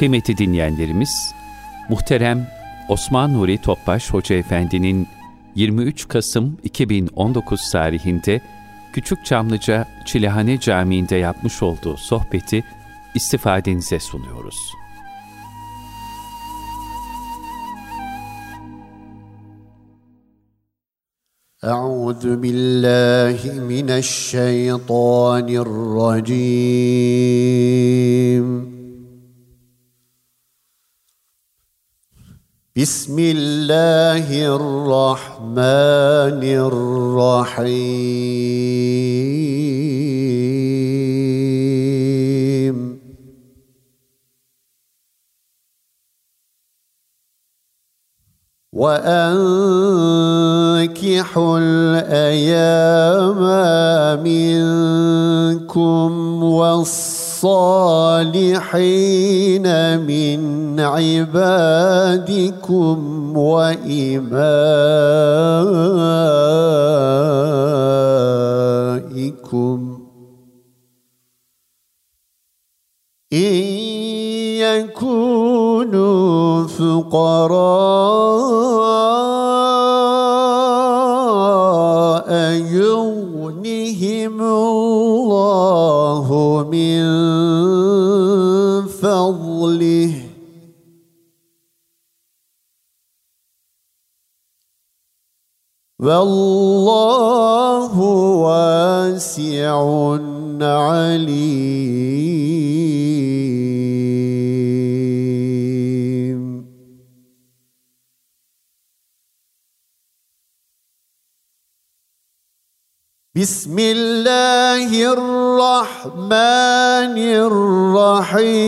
Kıymetli dinleyenlerimiz, muhterem Osman Nuri Topbaş Hoca Efendi'nin 23 Kasım 2019 tarihinde Küçük Çamlıca Çilehane Camii'nde yapmış olduğu sohbeti istifadenize sunuyoruz. أعوذ بالله من الشيطان الرجيم بسم الله الرحمن الرحيم. وأنكحوا الأيام منكم والصالحين من عبادكم وإمائكم. إن يكونوا فقراء الله من فضله. والله واسع عليم. بسم الله الرحمن الرحيم.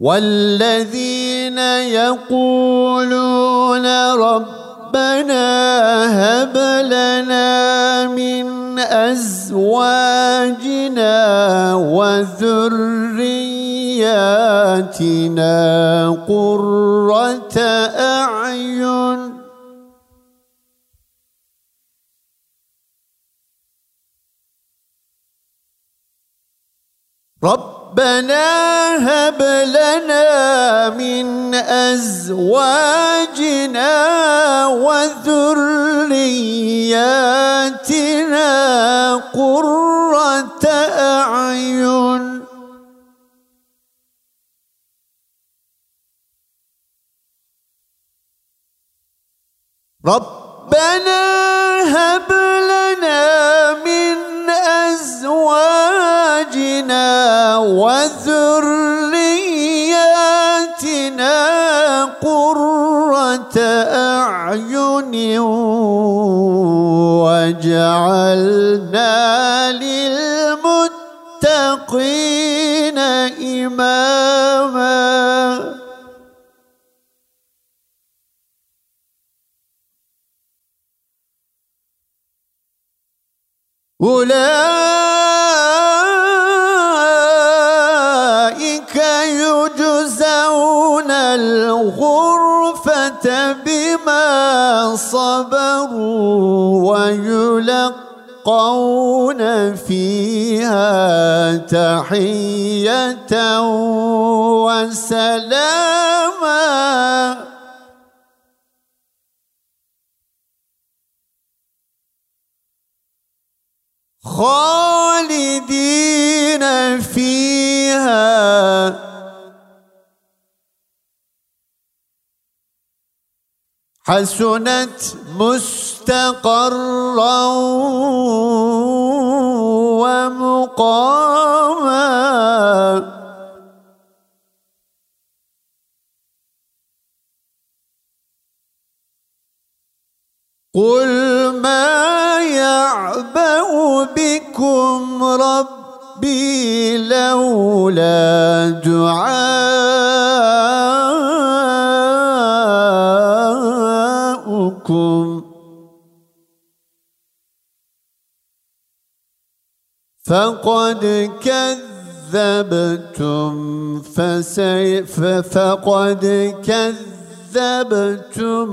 والذين يقولون ربنا هب لنا من أزواجنا وذرياتنا قرة أعين. رب ربنا هب لنا من أزواجنا وذرياتنا قرة أعين. ربنا هب لنا من وأزواجنا وذرياتنا قرة أعين واجعلنا للمتقين إماما. أولئك صبروا ويلقون فيها تحية وسلاما. خالدين فيها حسنت مستقرا ومقاما. قل ما يعبأ بكم ربي لولا دعاؤكم فقد كذبتم فسي فقد كذبتم.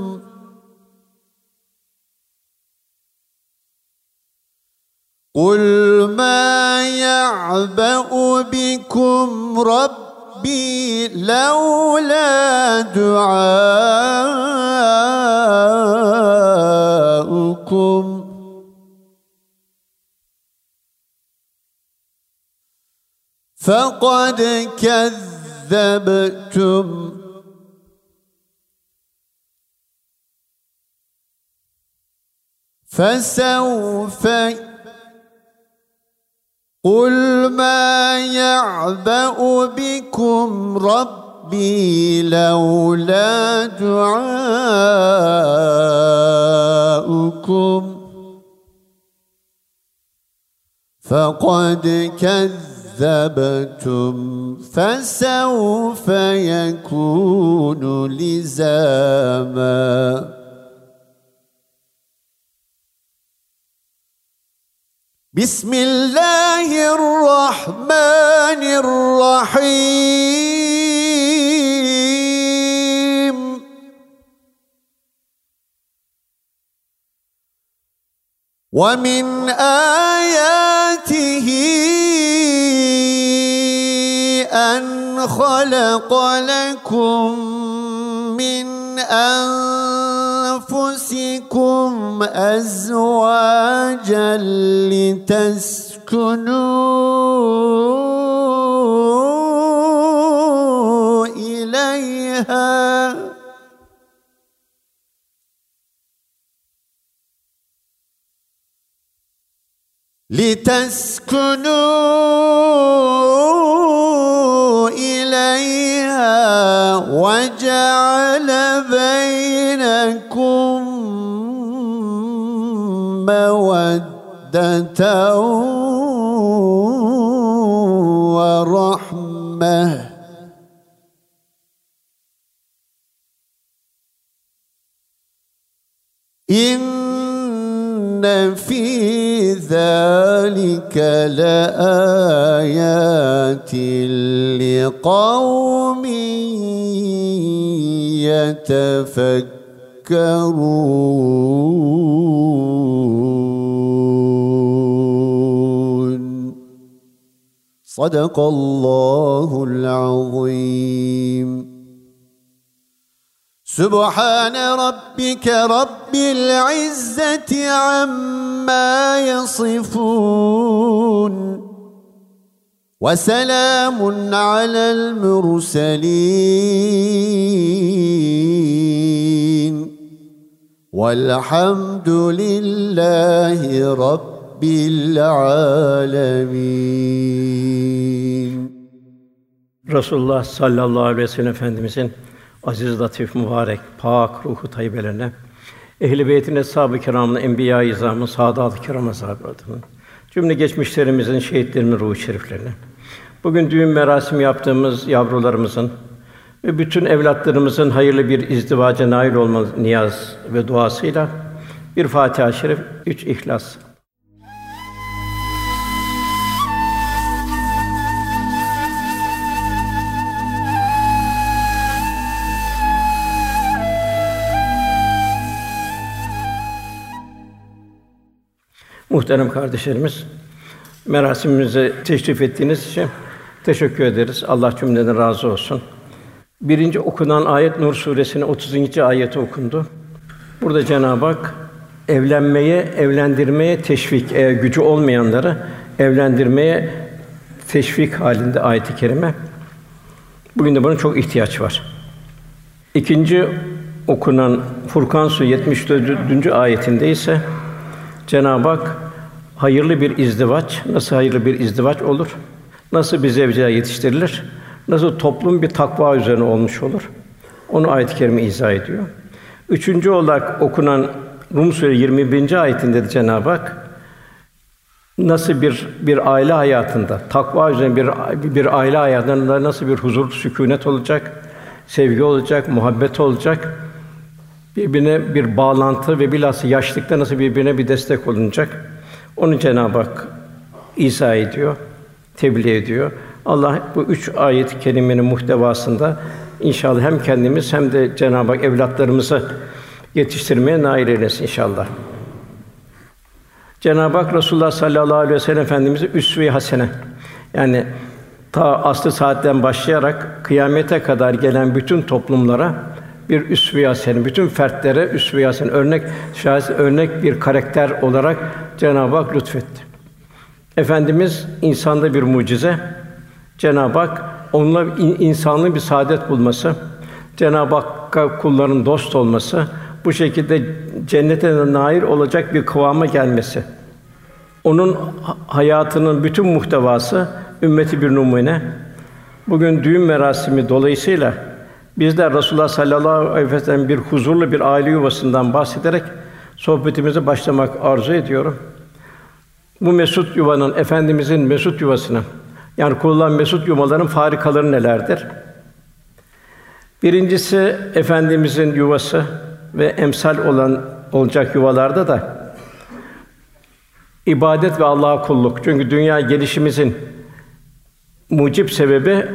قل ما يعبأ بكم ربي لولا دعاؤكم. فقد كذبتم. فسوف قل ما يعبأ بكم ربي لولا دعاؤكم. فقد كذبتم فسوف يكون لزاما. بسم الله الرحمن الرحيم. ومن آياته أن خلق لكم من أنفسكم أزواجا لتسكنوا إليها. لتسكنوا إليها وجعل بينكم مودة ورحمة. إن في ذلك لآيات لقوم يتفكرون. صدق الله العظيم. سبحان ربك رب العزة عما يصفون وسلام على المرسلين والحمد لله رب العالمين. Resulullah sallallahu aleyhi ve sellem Efendimizin aziz, latif, mübarek, pak ruhu tayyibelerine, ehl-i beytin eshab-ı kiramın, enbiya-i izamın, saadat-ı kiram sahabatının, cümle geçmişlerimizin, şehitlerimizin ruhu şeriflerine, bugün düğün merasimi yaptığımız yavrularımızın ve bütün evlatlarımızın hayırlı bir izdivaca nail olma niyaz ve duasıyla bir Fatiha-i Şerif, üç İhlas. Muhterem kardeşlerimiz, merasimimize teşrif ettiğiniz için teşekkür ederiz. Allah cümleden razı olsun. Birinci okunan ayet Nur suresinin 30. ayeti okundu. Burada Cenab-ı Hak evlenmeye, evlendirmeye teşvik, eğer gücü olmayanları evlendirmeye teşvik halinde ayet-i kerime. Bugün de buna çok ihtiyaç var. İkinci okunan Furkan Suresi 74. ayetinde ise Cenab-ı Hak hayırlı bir izdivaç, nasıl hayırlı bir izdivaç olur? Nasıl bir zevceler yetiştirilir? Nasıl toplum bir takva üzerine olmuş olur? Onu ayet-i kerime izah ediyor. Üçüncü olarak okunan Rum Suresi 21. ayetinde de Cenab-ı Hak nasıl bir bir aile hayatında takva üzerine bir bir aile hayatında nasıl bir huzur, sükûnet olacak, sevgi olacak, muhabbet olacak, birbirine bir bağlantı ve bilhassa yaşlıkta nasıl birbirine bir destek olunacak. Onu Cenab-ı Hak izah ediyor, tebliğ ediyor. Allah bu üç ayet-i muhtevasında inşallah hem kendimiz hem de Cenab-ı Hak evlatlarımızı yetiştirmeye nail eylesin inşallah. Cenab-ı Hak Resulullah sallallahu aleyhi ve sellem Efendimize üsve-i hasene yani ta aslı saatten başlayarak kıyamete kadar gelen bütün toplumlara bir üsve-i bütün fertlere üsve-i örnek şahit örnek bir karakter olarak Cenab-ı Hak lütfetti. Efendimiz insanda bir mucize. Cenab-ı Hak onunla insanlığın bir saadet bulması, Cenab-ı Hakk'a kulların dost olması, bu şekilde cennete nail olacak bir kıvama gelmesi. Onun hayatının bütün muhtevası ümmeti bir numune. Bugün düğün merasimi dolayısıyla bizler Resulullah sallallahu aleyhi ve sellem bir huzurlu bir aile yuvasından bahsederek sohbetimize başlamak arzu ediyorum. Bu mesut yuvanın efendimizin mesut yuvasını yani kurulan mesut yuvaların farikaları nelerdir? Birincisi efendimizin yuvası ve emsal olan olacak yuvalarda da ibadet ve Allah'a kulluk. Çünkü dünya gelişimizin mucip sebebi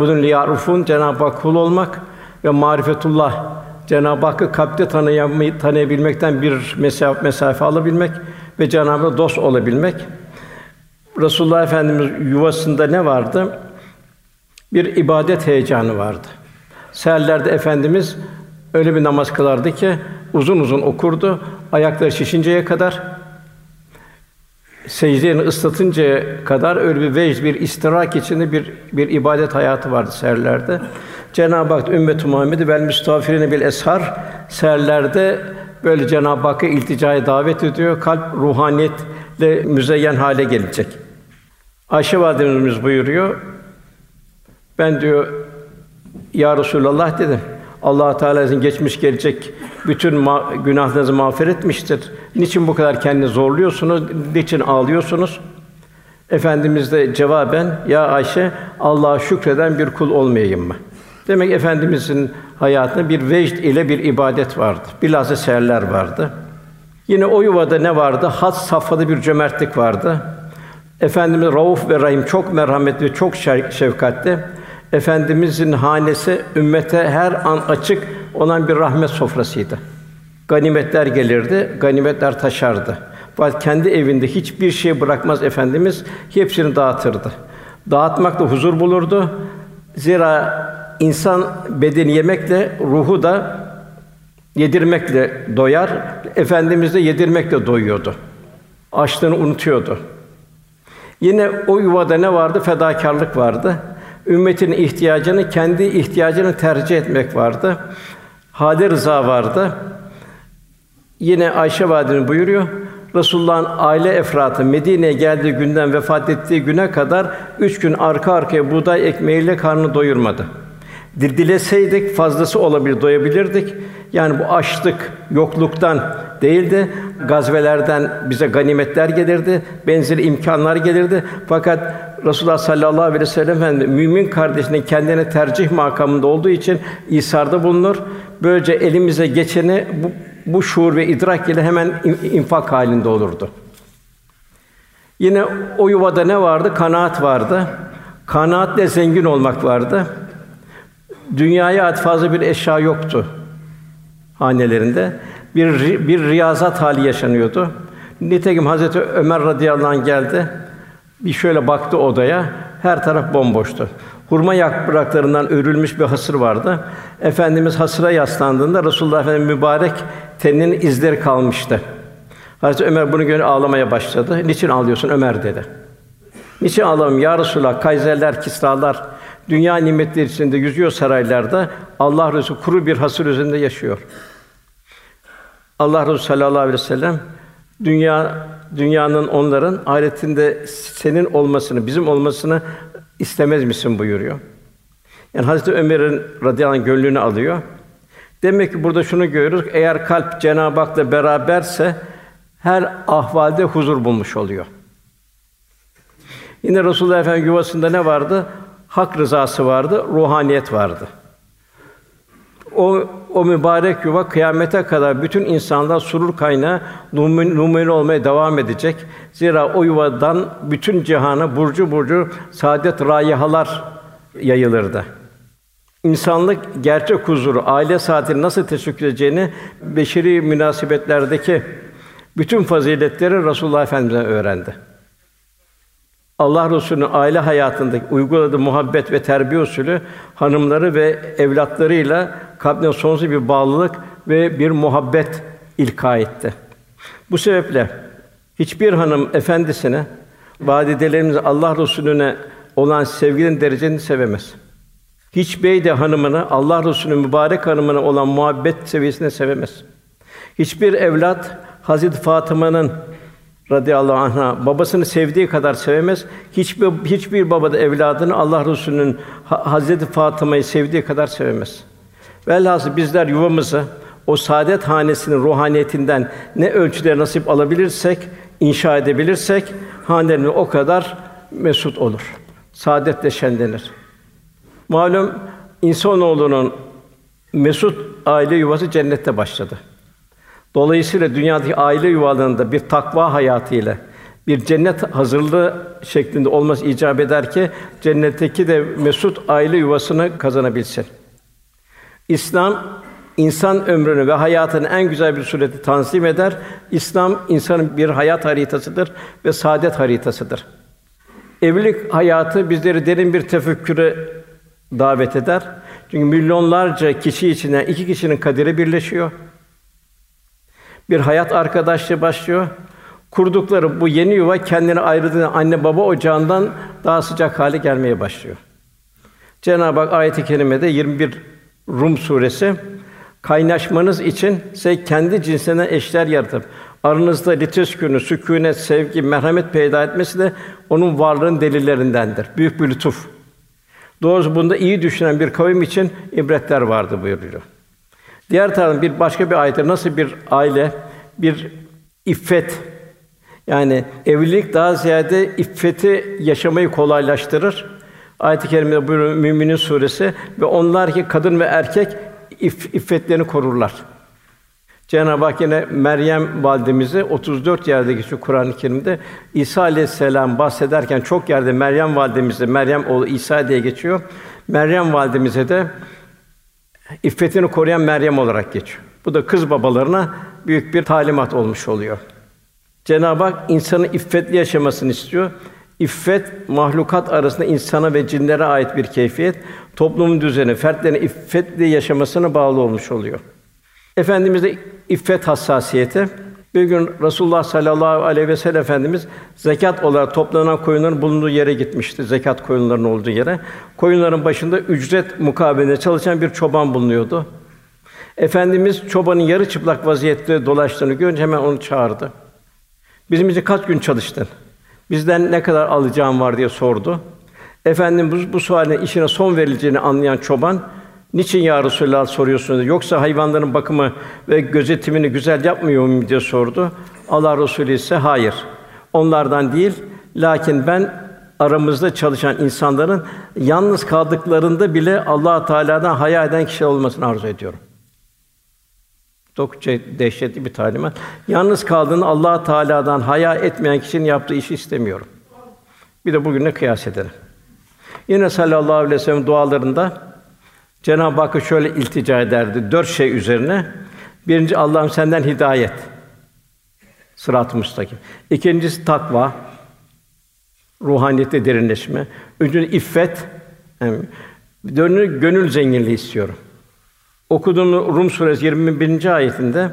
bunun liyarufun Cenab-ı Hak kul olmak ve marifetullah Cenab-ı Hakk'ı kalpte tanıyamayı, tanıyabilmekten bir mesafe, mesafe alabilmek ve Cenab-ı Hak dost olabilmek. Resulullah Efendimiz yuvasında ne vardı? Bir ibadet heyecanı vardı. Seherlerde efendimiz öyle bir namaz kılardı ki uzun uzun okurdu. Ayakları şişinceye kadar secdelerini ıslatıncaya kadar öyle bir vecd, bir istirak içinde bir bir ibadet hayatı vardı seherlerde. Cenab-ı Hak ümmet-i Muhammed'i vel müstağfirine bil eshar seherlerde böyle Cenab-ı Hakk'a ilticaya davet ediyor. Kalp ruhaniyetle müzeyyen hale gelecek. Ayşe validemiz buyuruyor. Ben diyor ya Resulallah dedim. Allah Teala sizin geçmiş gelecek bütün ma- günahlarınızı mağfiret etmiştir. Niçin bu kadar kendini zorluyorsunuz? Niçin ağlıyorsunuz? Efendimiz de cevaben ya Ayşe Allah'a şükreden bir kul olmayayım mı? Demek efendimizin hayatında bir vecd ile bir ibadet vardı. Bilhassa seherler vardı. Yine o yuvada ne vardı? Has safhada bir cömertlik vardı. Efendimiz Rauf ve Rahim çok merhametli çok şefkatli. Efendimizin hanesi ümmete her an açık olan bir rahmet sofrasıydı. Ganimetler gelirdi, ganimetler taşardı. Fakat kendi evinde hiçbir şey bırakmaz efendimiz, hepsini dağıtırdı. Dağıtmakla huzur bulurdu. Zira insan bedeni yemekle, ruhu da yedirmekle doyar. Efendimiz de yedirmekle doyuyordu. Açlığını unutuyordu. Yine o yuvada ne vardı? Fedakarlık vardı. Ümmetin ihtiyacını kendi ihtiyacını tercih etmek vardı. Hâde rıza vardı. Yine Ayşe validemiz buyuruyor. Resulullah'ın aile efratı Medine'ye geldiği günden vefat ettiği güne kadar üç gün arka arkaya buğday ekmeğiyle karnını doyurmadı. Dileseydik fazlası olabilir, doyabilirdik. Yani bu açlık, yokluktan değil de gazvelerden bize ganimetler gelirdi, benzeri imkanlar gelirdi. Fakat Resulullah sallallahu aleyhi ve sellem Efendimiz mümin kardeşinin kendine tercih makamında olduğu için isarda bulunur. Böylece elimize geçeni bu, bu şuur ve idrak ile hemen infak halinde olurdu. Yine o yuvada ne vardı? Kanaat vardı. Kanaatle zengin olmak vardı. Dünyaya ait fazla bir eşya yoktu hanelerinde. Bir bir riyazat hali yaşanıyordu. Nitekim Hazreti Ömer radıyallahu anh geldi. Bir şöyle baktı odaya. Her taraf bomboştu. Hurma yapraklarından örülmüş bir hasır vardı. Efendimiz hasıra yaslandığında Resulullah Efendimiz mübarek teninin izleri kalmıştı. Hazreti Ömer bunu görünce ağlamaya başladı. Niçin ağlıyorsun Ömer dedi. Niçin ağlamam ya Resulullah? Kayserler, Kisralar dünya nimetleri içinde yüzüyor saraylarda. Allah Resulü kuru bir hasır üzerinde yaşıyor. Allah Resulü sallallahu aleyhi ve sellem dünya dünyanın onların ahiretinde senin olmasını, bizim olmasını istemez misin buyuruyor. Yani Hazreti Ömer'in radıyallahu anh gönlünü alıyor. Demek ki burada şunu görüyoruz. Eğer kalp Cenab-ı Hak'la beraberse her ahvalde huzur bulmuş oluyor. Yine Resulullah Efendimiz yuvasında ne vardı? Hak rızası vardı, ruhaniyet vardı. O o mübarek yuva kıyamete kadar bütün insanlar surur kaynağı numune olmaya devam edecek. Zira o yuvadan bütün cihana burcu burcu saadet rayihalar yayılırdı. İnsanlık gerçek huzuru, aile saatini nasıl teşekkür edeceğini beşeri münasebetlerdeki Bütün faziletleri Resulullah Efendimiz'den öğrendi. Allah Resulü'nün aile hayatındaki uyguladığı muhabbet ve terbiye usulü hanımları ve evlatlarıyla kalbine sonsuz bir bağlılık ve bir muhabbet ilka etti. Bu sebeple hiçbir hanım efendisine validelerimiz Allah Resulüne olan sevginin derecesini sevemez. Hiç bey de hanımını Allah Resulü'nün mübarek hanımına olan muhabbet seviyesinde sevemez. Hiçbir evlat Hazreti Fatıma'nın radıyallahu anha babasını sevdiği kadar sevemez. Hiçbir hiçbir baba da evladını Allah Resulü'nün Hazreti Fatıma'yı sevdiği kadar sevemez. Velhasıl bizler yuvamızı o saadet hanesinin ruhaniyetinden ne ölçüde nasip alabilirsek, inşa edebilirsek hanelerimiz o kadar mesut olur. Saadetle şenlenir. Malum insanoğlunun mesut aile yuvası cennette başladı. Dolayısıyla dünyadaki aile yuvalarında bir takva hayatıyla bir cennet hazırlığı şeklinde olması icap eder ki cennetteki de mesut aile yuvasını kazanabilsin. İslam insan ömrünü ve hayatını en güzel bir surette tanzim eder. İslam insanın bir hayat haritasıdır ve saadet haritasıdır. Evlilik hayatı bizleri derin bir tefekküre davet eder. Çünkü milyonlarca kişi içine iki kişinin kaderi birleşiyor. Bir hayat arkadaşlığı başlıyor. Kurdukları bu yeni yuva kendini ayırdığında anne baba ocağından daha sıcak hale gelmeye başlıyor. Cenab-ı Hak ayet-i kerimede 21 Rum suresi kaynaşmanız için size kendi cinsinden eşler yaratıp aranızda liteskünü, sükûnet, sevgi, merhamet peyda etmesi de onun varlığın delillerindendir. Büyük bir lütuf. Doğrusu bunda iyi düşünen bir kavim için ibretler vardı buyuruyor. Diğer taraftan bir başka bir ayette nasıl bir aile, bir iffet yani evlilik daha ziyade iffeti yaşamayı kolaylaştırır. Ayet-i kerimede buyuruyor Müminin suresi ve onlar ki kadın ve erkek iff, iffetlerini korurlar. Cenab-ı Hak yine Meryem validemizi 34 yerde geçiyor Kur'an-ı Kerim'de. İsa aleyhisselam bahsederken çok yerde Meryem validemizi Meryem oğlu İsa diye geçiyor. Meryem validemize de iffetini koruyan Meryem olarak geçiyor. Bu da kız babalarına büyük bir talimat olmuş oluyor. Cenab-ı Hak insanın iffetli yaşamasını istiyor. İffet mahlukat arasında insana ve cinlere ait bir keyfiyet. Toplumun düzeni, fertlerin iffetli yaşamasına bağlı olmuş oluyor. Efendimizde iffet hassasiyeti. Bir gün Rasulullah sallallahu aleyhi ve sellem Efendimiz zekat olarak toplanan koyunların bulunduğu yere gitmişti. Zekat koyunlarının olduğu yere. Koyunların başında ücret mukabilinde çalışan bir çoban bulunuyordu. Efendimiz çobanın yarı çıplak vaziyette dolaştığını görünce hemen onu çağırdı. Bizim için kaç gün çalıştın? Bizden ne kadar alacağım var diye sordu. Efendim bu, bu sualine işine son verileceğini anlayan çoban Niçin ya Resulallah soruyorsunuz? Yoksa hayvanların bakımı ve gözetimini güzel yapmıyor muyum diye sordu. Allah Resulü ise hayır. Onlardan değil. Lakin ben aramızda çalışan insanların yalnız kaldıklarında bile Allah Teala'dan haya eden kişi olmasını arzu ediyorum. Çok dehşetli bir talimat. Yalnız kaldığında Allah Teala'dan haya etmeyen kişinin yaptığı işi istemiyorum. Bir de bugünle kıyas edelim. Yine sallallahu aleyhi ve sellem dualarında Cenab-ı Hakk'a şöyle iltica ederdi dört şey üzerine. Birinci Allah'ım senden hidayet. Sırat-ı müstakim. İkincisi takva. Ruhaniyette derinleşme. Üçüncü iffet. Yani dönü gönül zenginliği istiyorum. Okuduğum Rum suresi 21. ayetinde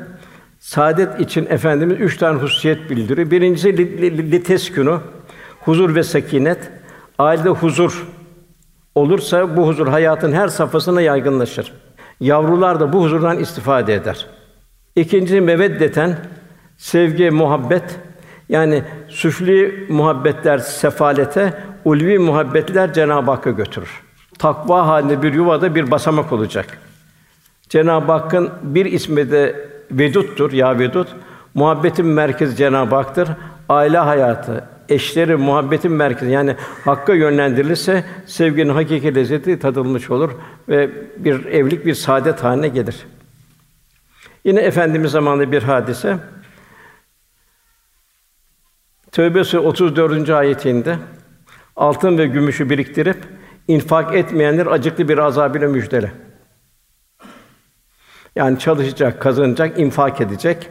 saadet için efendimiz üç tane hususiyet bildiriyor. Birincisi liteskünü, huzur ve sekinet. Ailede huzur olursa bu huzur hayatın her safhasına yaygınlaşır. Yavrular da bu huzurdan istifade eder. İkinci meveddeten sevgi, muhabbet yani süfli muhabbetler sefalete, ulvi muhabbetler Cenab-ı Hakk'a götürür. Takva halinde bir yuvada bir basamak olacak. Cenab-ı Hakk'ın bir ismi de Vedut'tur, ya Vedut. Muhabbetin merkezi Cenab-ı Hak'tır. Aile hayatı, eşleri muhabbetin merkezi yani hakka yönlendirilirse sevginin hakiki lezzeti tadılmış olur ve bir evlilik bir saadet haline gelir. Yine efendimiz zamanında bir hadise. Tövbe Suresi 34. ayetinde altın ve gümüşü biriktirip infak etmeyenler acıklı bir azab ile müjdele. Yani çalışacak, kazanacak, infak edecek.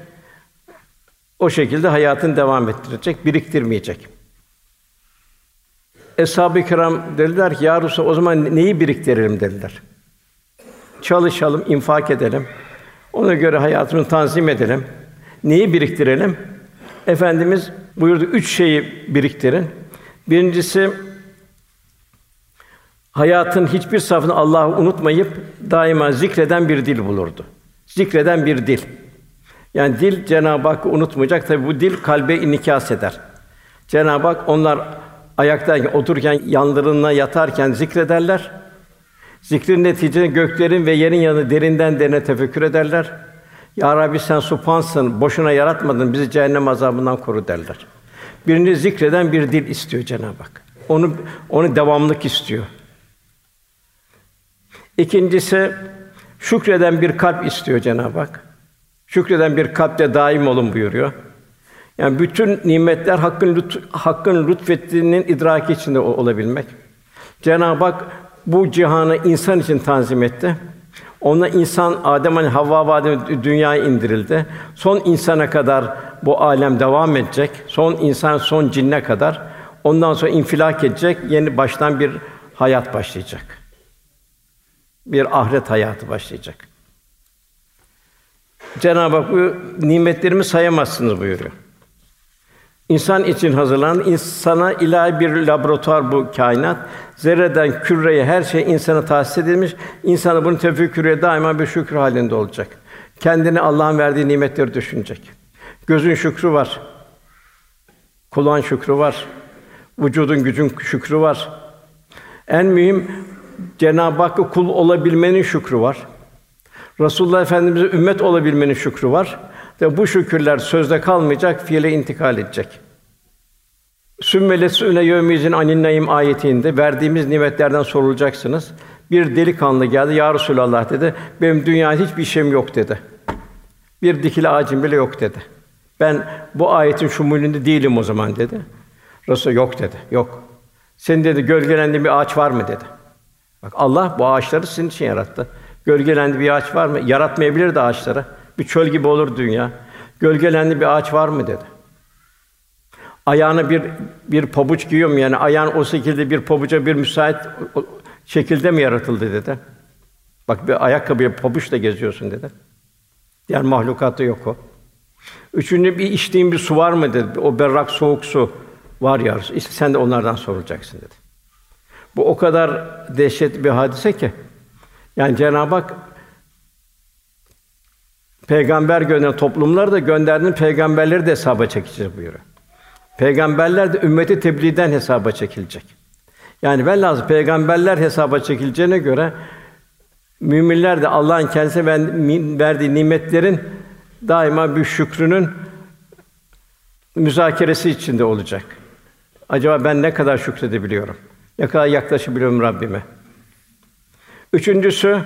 O şekilde hayatını devam ettirecek, biriktirmeyecek. Eshab-ı kiram dediler ki, Ya Resulallah, o zaman neyi biriktirelim dediler. Çalışalım, infak edelim. Ona göre hayatımızı tanzim edelim. Neyi biriktirelim? Efendimiz buyurdu, üç şeyi biriktirin. Birincisi, hayatın hiçbir safını Allah'ı unutmayıp daima zikreden bir dil bulurdu. Zikreden bir dil. Yani dil Cenab-ı Hakk'ı unutmayacak. Tabi bu dil kalbe inikas eder. Cenab-ı Hak onlar ayaktayken, otururken, yanlarına yatarken zikrederler. Zikrin neticesinde göklerin ve yerin yanı derinden derine tefekkür ederler. Ya Rabbi sen supansın, boşuna yaratmadın, bizi cehennem azabından koru derler. Birini zikreden bir dil istiyor Cenab-ı Hak. Onu onu devamlık istiyor. İkincisi şükreden bir kalp istiyor Cenab-ı Hak. Şükreden bir kalpte daim olun buyuruyor. Yani bütün nimetler hakkın lütf, hakkın lütfettiğinin idraki içinde olabilmek. Cenab-ı Hak bu cihanı insan için tanzim etti. Ona insan Adem hani Havva vadide dünyaya indirildi. Son insana kadar bu alem devam edecek. Son insan son cinne kadar. Ondan sonra infilak edecek. Yeni baştan bir hayat başlayacak. Bir ahiret hayatı başlayacak. Cenab-ı Hak bu nimetlerimi sayamazsınız buyuruyor. İnsan için hazırlanan insana ilahi bir laboratuvar bu kainat. Zerreden küreye her şey insana tahsis edilmiş. İnsanı bunu tefekküre daima bir şükür halinde olacak. Kendini Allah'ın verdiği nimetleri düşünecek. Gözün şükrü var. Kulağın şükrü var. Vücudun gücün şükrü var. En mühim Cenab-ı Hakk'a kul olabilmenin şükrü var. Resulullah Efendimize ümmet olabilmenin şükrü var. Ve bu şükürler sözde kalmayacak, fiile intikal edecek. Sümmelet-üne yevmizin anin naim ayetinde verdiğimiz nimetlerden sorulacaksınız. Bir delikanlı geldi, "Ya Resulallah" dedi. "Benim dünyada hiçbir şeyim yok." dedi. Bir dikili ağacım bile yok dedi. Ben bu ayetin şumulünde değilim o zaman dedi. Resul yok dedi. Yok. Senin dedi gölgelendiğin bir ağaç var mı dedi. Bak Allah bu ağaçları sizin için yarattı. Gölgelendi bir ağaç var mı? Yaratmayabilir de ağaçları. Bir çöl gibi olur dünya. Gölgelendi bir ağaç var mı dedi. Ayağına bir bir pabuç giyiyor yani ayağın o şekilde bir pabuca bir müsait şekilde mi yaratıldı dedi. Bak bir ayakkabıya pabuçla geziyorsun dedi. Diğer mahlukatta yok o. Üçüncü bir içtiğin bir su var mı dedi. O berrak soğuk su var ya. İşte sen de onlardan sorulacaksın dedi. Bu o kadar dehşet bir hadise ki. Yani Cenab-ı Hak peygamber gönderen toplumları da gönderdiğin peygamberleri de hesaba çekecek buyuruyor. Peygamberler de ümmeti tebliğden hesaba çekilecek. Yani velhâsıl peygamberler hesaba çekileceğine göre müminler de Allah'ın kendisine verdiği nimetlerin daima bir şükrünün müzakeresi içinde olacak. Acaba ben ne kadar şükredebiliyorum? Ne kadar yaklaşabiliyorum Rabbime? Üçüncüsü,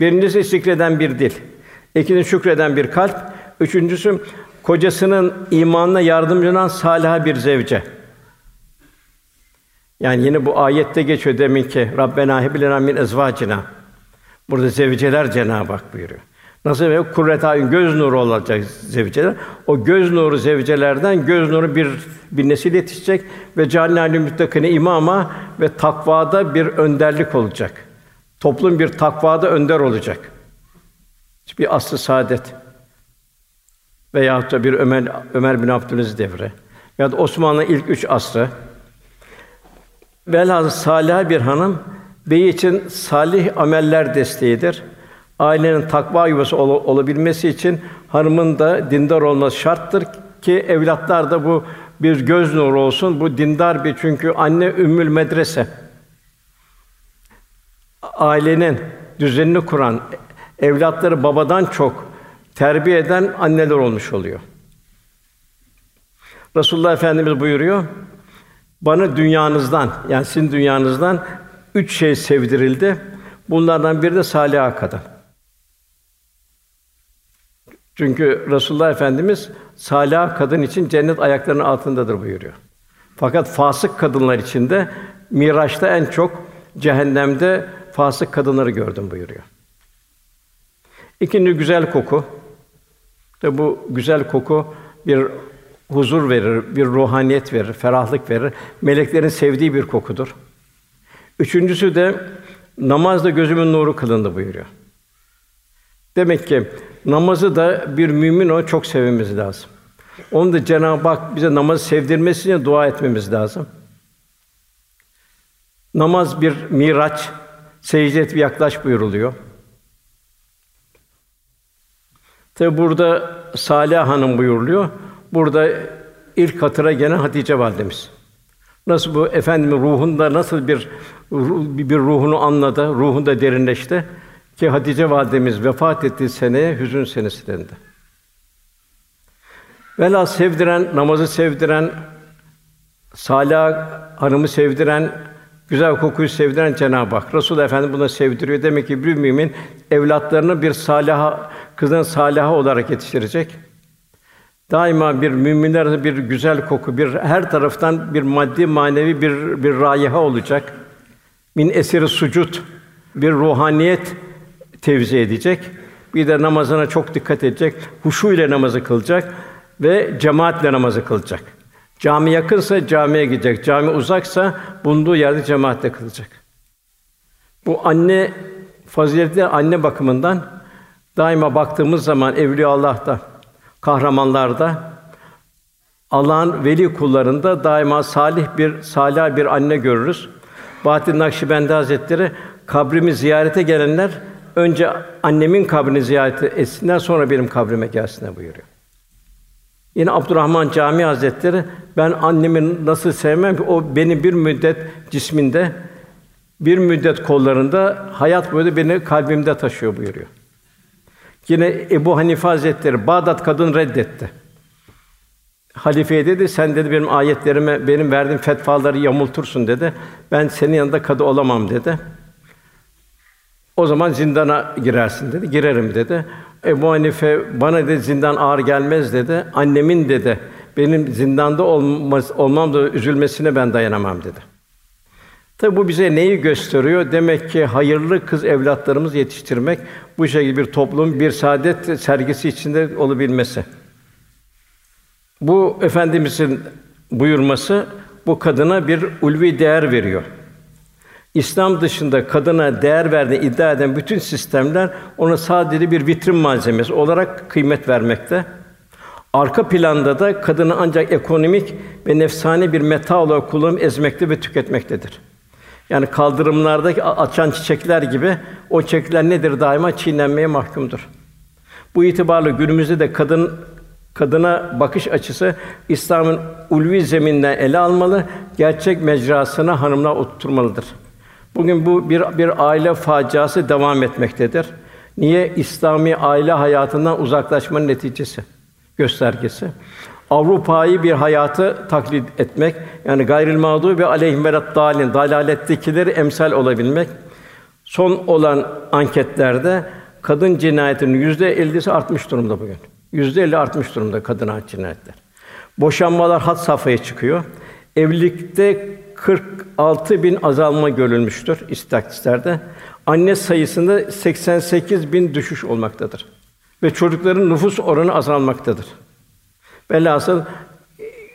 birincisi zikreden bir dil. İkincisi şükreden bir kalp. Üçüncüsü kocasının imanına yardımcı olan salih bir zevce. Yani yine bu ayette geçiyor demin ki Rabbena hebilena min ezvacina. Burada zevceler Cenab-ı Hak buyuruyor. Nasıl ve kurret ayın göz nuru olacak zevceler. O göz nuru zevcelerden göz nuru bir bir nesil yetişecek ve cehennemli müttakine imama ve takvada bir önderlik olacak. Toplum bir takvada önder olacak. Bir aslı saadet veya da bir Ömer Ömer bin Abdülaziz devri ya da Osmanlı ilk üç asrı velhâsıl salih bir hanım bey için salih ameller desteğidir. Ailenin takva yuvası ol, olabilmesi için hanımın da dindar olması şarttır ki evlatlar da bu bir göz nuru olsun. Bu dindar bir çünkü anne ümmül medrese. Ailenin düzenini kuran, evlatları babadan çok terbiye eden anneler olmuş oluyor. Resulullah Efendimiz buyuruyor. Bana dünyanızdan yani sizin dünyanızdan üç şey sevdirildi. Bunlardan biri de salih kadın. Çünkü Resulullah Efendimiz salih kadın için cennet ayaklarının altındadır buyuruyor. Fakat fasık kadınlar için de Miraç'ta en çok cehennemde fasık kadınları gördüm buyuruyor. İkinci güzel koku. Tabi bu güzel koku bir huzur verir, bir ruhaniyet verir, ferahlık verir. Meleklerin sevdiği bir kokudur. Üçüncüsü de namazda gözümün nuru kılındı buyuruyor. Demek ki namazı da bir mümin o çok sevmemiz lazım. Onu da Cenab-ı Hak bize namazı sevdirmesi için dua etmemiz lazım. Namaz bir miraç, secde et yaklaş buyuruluyor. Tabi burada Salih Hanım buyuruluyor. Burada ilk hatıra gelen Hatice validemiz. Nasıl bu efendimin ruhunda nasıl bir bir ruhunu anladı, ruhunda derinleşti ki Hatice validemiz vefat ettiği seneye hüzün senesi dendi. Vela sevdiren, namazı sevdiren, salih hanımı sevdiren, güzel kokuyu sevdiren Cenab-ı Hak. Resul Efendi buna sevdiriyor. Demek ki bir mümin evlatlarını bir saliha, kızın saliha olarak yetiştirecek. Daima bir müminler bir güzel koku, bir her taraftan bir maddi manevi bir bir raiha olacak. Min esiri sucut bir ruhaniyet tevzi edecek. Bir de namazına çok dikkat edecek. Huşu ile namazı kılacak ve cemaatle namazı kılacak. Cami yakınsa camiye gidecek. Cami uzaksa bulunduğu yerde cemaatle kılacak. Bu anne faziletli anne bakımından daima baktığımız zaman evliya Allah'ta, kahramanlarda Allah'ın veli kullarında daima salih bir salih bir anne görürüz. Bahattin Nakşibendi Hazretleri kabrimi ziyarete gelenler önce annemin kabrini ziyaret etsinler sonra benim kabrime gelsinler buyuruyor. Yine Abdurrahman Cami Hazretleri ben annemi nasıl sevmem ki o beni bir müddet cisminde bir müddet kollarında hayat boyu beni kalbimde taşıyor buyuruyor. Yine Ebu Hanife Hazretleri Bağdat kadın reddetti. Halifeye dedi, sen dedi benim ayetlerime, benim verdiğim fetvaları yamultursun dedi. Ben senin yanında kadı olamam dedi. O zaman zindana girersin dedi. Girerim dedi. Ebu Hanife bana dedi zindan ağır gelmez dedi. Annemin dedi benim zindanda olmaz, olmam da üzülmesine ben dayanamam dedi. Tabi bu bize neyi gösteriyor? Demek ki hayırlı kız evlatlarımız yetiştirmek bu şekilde bir toplum bir saadet sergisi içinde olabilmesi. Bu efendimizin buyurması bu kadına bir ulvi değer veriyor. İslam dışında kadına değer verdiğini iddia eden bütün sistemler ona sadece bir vitrin malzemesi olarak kıymet vermekte. Arka planda da kadını ancak ekonomik ve nefsani bir meta olarak kullanıp ezmekte ve tüketmektedir. Yani kaldırımlardaki açan çiçekler gibi o çiçekler nedir? Daima çiğnenmeye mahkumdur. Bu itibarla günümüzde de kadın kadına bakış açısı İslam'ın ulvi zeminden ele almalı, gerçek mecrasına hanımlar oturtmalıdır. Bugün bu bir bir aile faciası devam etmektedir. Niye? İslami aile hayatından uzaklaşmanın neticesi, göstergesi. Avrupa'yı bir hayatı taklit etmek, yani gayril mağdubi ve aleyhim dalin, dalalettekileri emsal olabilmek. Son olan anketlerde kadın cinayetinin yüzde ellisi artmış durumda bugün. Yüzde elli artmış durumda kadın cinayetler. Boşanmalar hat safhaya çıkıyor. Evlilikte 46 bin azalma görülmüştür istatistiklerde. Anne sayısında 88 bin düşüş olmaktadır. Ve çocukların nüfus oranı azalmaktadır. Velhasıl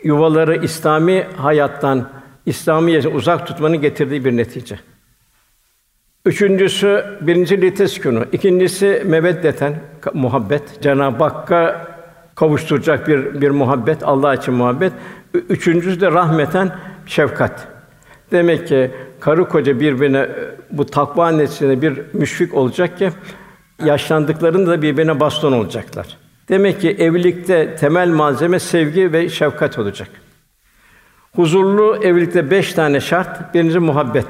yuvaları İslami hayattan, İslami uzak tutmanın getirdiği bir netice. Üçüncüsü birinci liteskunu, ikincisi meveddeten muhabbet, Cenab-ı Hakk'a kavuşturacak bir bir muhabbet, Allah için muhabbet. Üçüncüsü de rahmeten şefkat. Demek ki karı koca birbirine bu takva neticesinde bir müşfik olacak ki yaşlandıklarında da birbirine baston olacaklar. Demek ki evlilikte temel malzeme sevgi ve şefkat olacak. Huzurlu evlilikte beş tane şart. Birincisi muhabbet.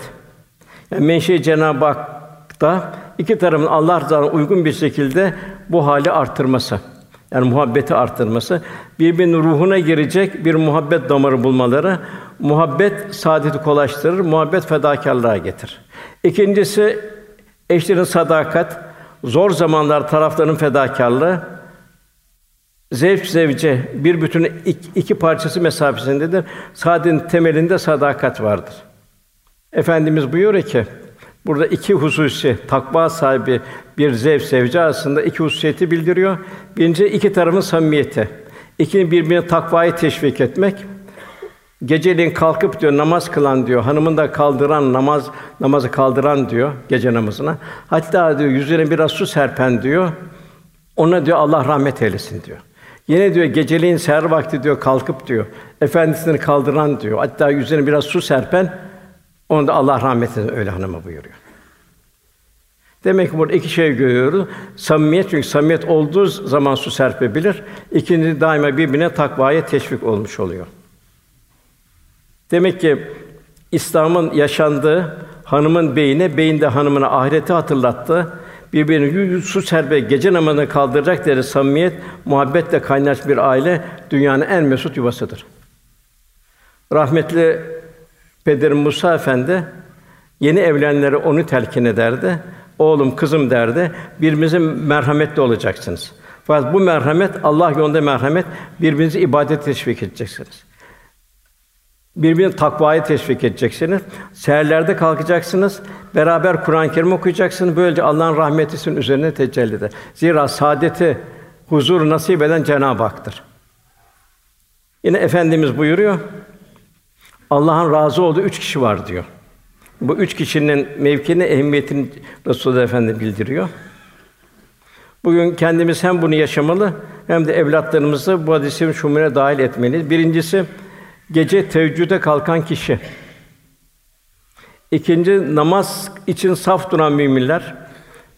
Yani menşe Cenab-ı Hak'ta iki tarafın Allah rızasına uygun bir şekilde bu hali arttırması. Yani muhabbeti arttırması, birbirinin ruhuna girecek bir muhabbet damarı bulmaları, muhabbet saadeti kolaylaştırır, muhabbet fedakarlığa getir. İkincisi eşlerin sadakat, zor zamanlar tarafların fedakarlığı, zevk zevce bir bütün iki, iki parçası mesafesindedir. Saadetin temelinde sadakat vardır. Efendimiz buyuruyor ki burada iki hususi takva sahibi bir zevk sevci aslında iki hususiyeti bildiriyor. Birinci iki tarafın samimiyeti. İkinci birbirine takvayı teşvik etmek. Geceliğin kalkıp diyor namaz kılan diyor. Hanımını da kaldıran namaz namazı kaldıran diyor gece namazına. Hatta diyor yüzüne biraz su serpen diyor. Ona diyor Allah rahmet eylesin diyor. Yine diyor geceliğin seher vakti diyor kalkıp diyor efendisini kaldıran diyor. Hatta yüzüne biraz su serpen onu da Allah rahmet eylesin öyle hanıma buyuruyor. Demek ki burada iki şey görüyoruz. Samimiyet çünkü samimiyet olduğu zaman su serpebilir. İkinci daima birbirine takvaya teşvik olmuş oluyor. Demek ki İslam'ın yaşandığı hanımın beyine, beyin de hanımına ahireti hatırlattı. Birbirini yüz su serpe gece namazını kaldıracak deri samimiyet, muhabbetle kaynaş bir aile dünyanın en mesut yuvasıdır. Rahmetli Peder Musa Efendi yeni evlenenlere onu telkin ederdi. Oğlum, kızım derdi. Birbirinize merhametli olacaksınız. Fakat bu merhamet Allah yolunda merhamet, birbirinizi ibadet teşvik edeceksiniz. Birbirini takvaya teşvik edeceksiniz. Seherlerde kalkacaksınız. Beraber Kur'an-ı Kerim okuyacaksınız. Böylece Allah'ın rahmeti sizin üzerine tecelli eder. Zira saadeti, huzur nasip eden Cenab-ı Hak'tır. Yine efendimiz buyuruyor. Allah'ın razı olduğu üç kişi var diyor. Bu üç kişinin mevkini, ehemmiyetini Resulullah Efendi bildiriyor. Bugün kendimiz hem bunu yaşamalı hem de evlatlarımızı bu hadisin şumuruna dahil etmeliyiz. Birincisi gece teheccüde kalkan kişi. İkinci namaz için saf duran müminler.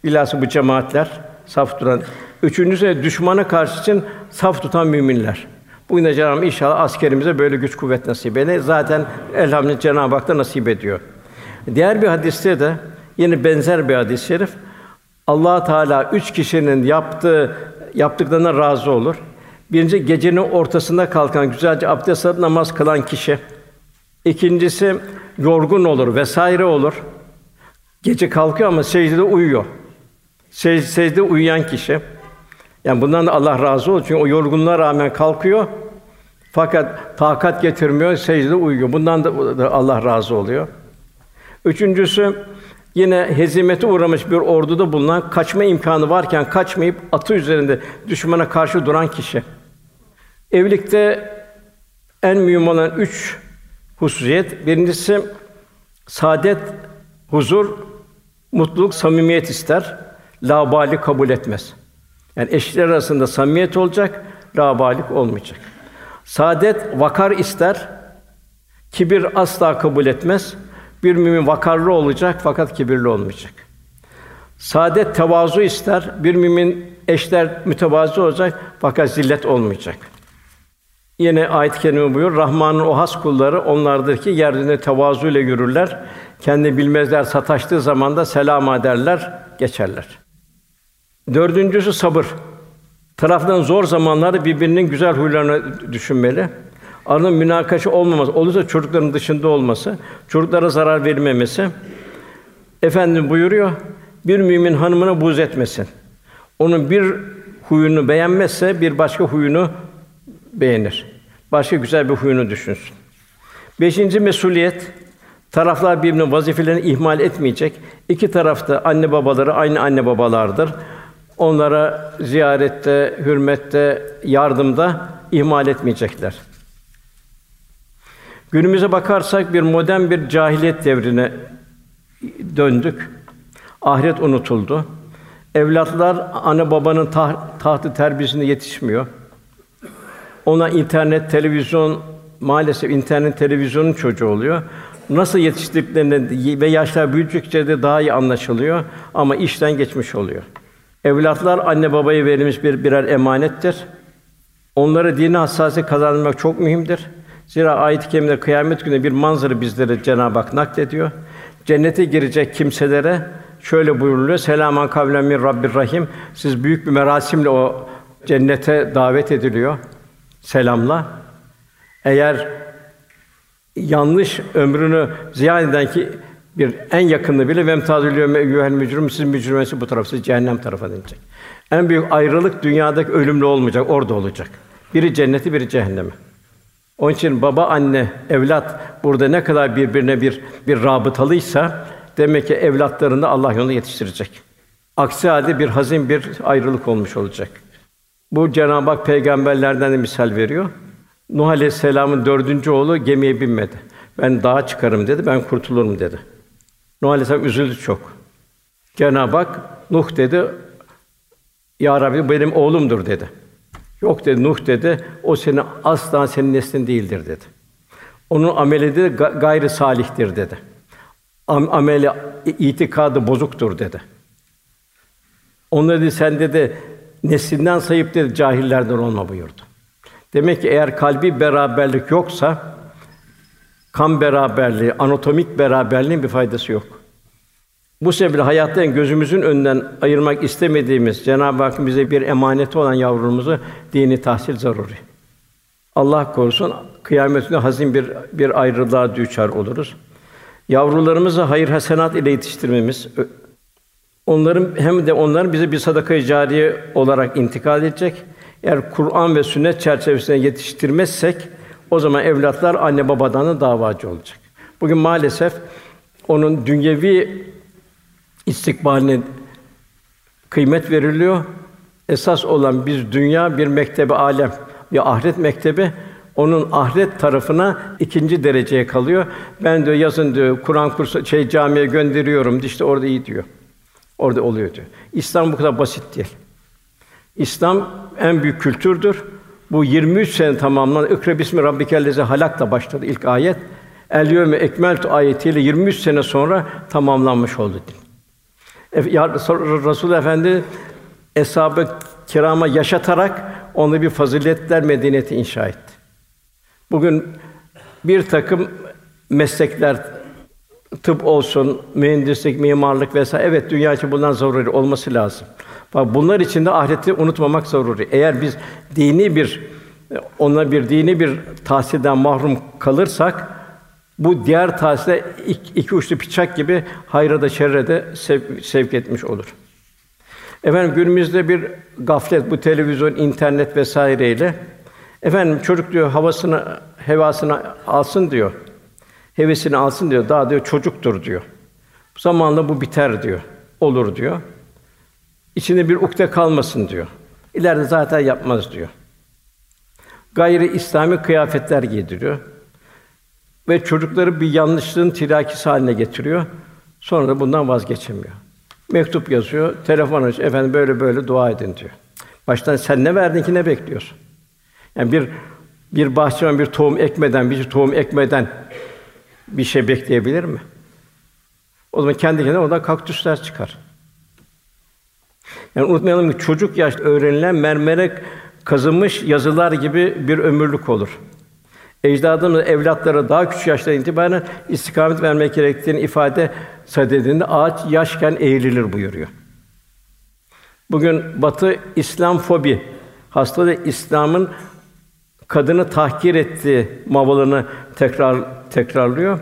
Bilhassa bu cemaatler saf duran. Üçüncüsü düşmana karşı için saf tutan müminler. Bugün de Cenab-ı inşallah askerimize böyle güç kuvvet nasip eder. Zaten elhamdülillah Cenab-ı Hak da nasip ediyor. Diğer bir hadiste de yine benzer bir hadis-i şerif Allah Teala üç kişinin yaptığı yaptıklarına razı olur. Birinci gecenin ortasında kalkan güzelce abdest alıp namaz kılan kişi. İkincisi yorgun olur vesaire olur. Gece kalkıyor ama secdede uyuyor. Sec secde uyuyan kişi. Yani bundan da Allah razı olur. Çünkü o yorgunluğa rağmen kalkıyor. Fakat takat getirmiyor, secdede uyuyor. Bundan da Allah razı oluyor. Üçüncüsü yine hezimete uğramış bir orduda bulunan kaçma imkanı varken kaçmayıp atı üzerinde düşmana karşı duran kişi. Evlilikte en mühim olan üç hususiyet. Birincisi saadet, huzur, mutluluk, samimiyet ister. Labali kabul etmez. Yani eşler arasında samimiyet olacak, labalik olmayacak. Saadet vakar ister. Kibir asla kabul etmez. Bir mümin vakarlı olacak fakat kibirli olmayacak. Saadet tevazu ister. Bir mümin eşler mütevazi olacak fakat zillet olmayacak. Yine ayet-i buyuruyor. Rahman'ın o has kulları onlardır ki yeryüzünde tevazu ile yürürler. Kendi bilmezler sataştığı zaman da selam ederler, geçerler. Dördüncüsü sabır. Taraftan zor zamanlarda birbirinin güzel huylarını düşünmeli. Aranın münakaşa olmaması, olursa çocukların dışında olması, çocuklara zarar vermemesi. Efendim buyuruyor, bir mümin hanımına buz etmesin. Onun bir huyunu beğenmezse bir başka huyunu beğenir. Başka güzel bir huyunu düşünsün. Beşinci mesuliyet, taraflar birbirinin vazifelerini ihmal etmeyecek. İki tarafta anne babaları aynı anne babalardır. Onlara ziyarette, hürmette, yardımda ihmal etmeyecekler. Günümüze bakarsak bir modern bir cahiliyet devrine döndük. Ahiret unutuldu. Evlatlar anne babanın taht, tahtı terbiyesinde yetişmiyor. Ona internet, televizyon maalesef internet, televizyonun çocuğu oluyor. Nasıl yetiştiklerini ve yaşlar büyüdükçe de daha iyi anlaşılıyor ama işten geçmiş oluyor. Evlatlar anne babaya verilmiş bir birer emanettir. Onlara dini hassasiyet kazandırmak çok mühimdir. Zira ayet-i kerimede kıyamet günü bir manzara bizlere Cenab-ı Hak naklediyor. Cennete girecek kimselere şöyle buyuruluyor: Selaman kavlen min Rabbir Rahim. Siz büyük bir merasimle o cennete davet ediliyor. Selamla. Eğer yanlış ömrünü ziyan eden ki bir en yakını bile vem tadülüyor eyyuhel mücrim siz mücrimesi bu tarafı siz cehennem tarafa dönecek. En büyük ayrılık dünyadaki ölümle olmayacak, orada olacak. Biri cenneti, biri cehennemi. Onun için baba, anne, evlat burada ne kadar birbirine bir bir rabıtalıysa demek ki evlatlarını Allah yolunda yetiştirecek. Aksi halde bir hazin bir ayrılık olmuş olacak. Bu Cenab-ı Hak peygamberlerden de misal veriyor. Nuh Aleyhisselam'ın dördüncü oğlu gemiye binmedi. Ben dağa çıkarım dedi, ben kurtulurum dedi. Nuh Aleyhisselam üzüldü çok. Cenab-ı Hak Nuh dedi, Ya Rabbi benim oğlumdur dedi. Yok dedi Nuh dedi, o senin asla senin neslin değildir dedi. Onun ameli de gayri salihtir dedi. Am- ameli itikadı bozuktur dedi. Onu dedi sen dedi neslinden sayıp dedi cahillerden olma buyurdu. Demek ki eğer kalbi beraberlik yoksa kan beraberliği, anatomik beraberliğin bir faydası yok. Bu sebeple hayatta gözümüzün önünden ayırmak istemediğimiz Cenab-ı Hakk'ın bize bir emaneti olan yavrumuzu dini tahsil zaruri. Allah korusun kıyametinde hazin bir bir ayrılığa düçar oluruz. Yavrularımızı hayır hasenat ile yetiştirmemiz, onların hem de onların bize bir sadaka-i cariye olarak intikal edecek. Eğer Kur'an ve sünnet çerçevesinde yetiştirmezsek o zaman evlatlar anne babadan da davacı olacak. Bugün maalesef onun dünyevi istikbaline kıymet veriliyor. Esas olan biz dünya bir mektebe alem, bir ahiret mektebi onun ahiret tarafına ikinci dereceye kalıyor. Ben diyor yazın diyor Kur'an kursu şey camiye gönderiyorum. İşte orada iyi diyor. Orada oluyor diyor. İslam bu kadar basit değil. İslam en büyük kültürdür. Bu 23 sene tamamlanan İkra bismi rabbikellezi halakla başladı ilk ayet. El yevme ekmeltu ayetiyle 23 sene sonra tamamlanmış oldu. Ya Resul Efendi eshab-ı kirama yaşatarak onu bir faziletler medeniyeti inşa etti. Bugün bir takım meslekler tıp olsun, mühendislik, mimarlık vesaire evet dünya için bundan zaruri olması lazım. Bak bunlar için de ahireti unutmamak zaruri. Eğer biz dini bir ona bir dini bir tahsilden mahrum kalırsak bu diğer tahsile iki, iki uçlu bıçak gibi hayra da şerre de sevk, sevk etmiş olur. Efendim günümüzde bir gaflet bu televizyon, internet vesaireyle efendim çocuk diyor havasını, hevasını alsın diyor. Hevesini alsın diyor. Daha diyor çocuktur diyor. Zamanla bu biter diyor. Olur diyor. İçinde bir ukde kalmasın diyor. İleride zaten yapmaz diyor. Gayri İslami kıyafetler giydiriyor. Ve çocukları bir yanlışlığın tirakisi haline getiriyor. Sonra da bundan vazgeçemiyor. Mektup yazıyor, telefon aç, efendim böyle böyle dua edin diyor. Baştan sen ne verdin ki ne bekliyorsun? Yani bir bir bahçıvan bir tohum ekmeden, bir tohum ekmeden bir şey bekleyebilir mi? O zaman kendi kendine oradan kaktüsler çıkar. Yani unutmayalım ki çocuk yaş öğrenilen mermere kazınmış yazılar gibi bir ömürlük olur. Ecdadımız evlatlara daha küçük yaştan itibaren istikamet vermek gerektiğini ifade sadedinde ağaç yaşken eğrilir buyuruyor. Bugün Batı İslam fobi hastalığı İslam'ın kadını tahkir ettiği mavalını tekrar tekrarlıyor.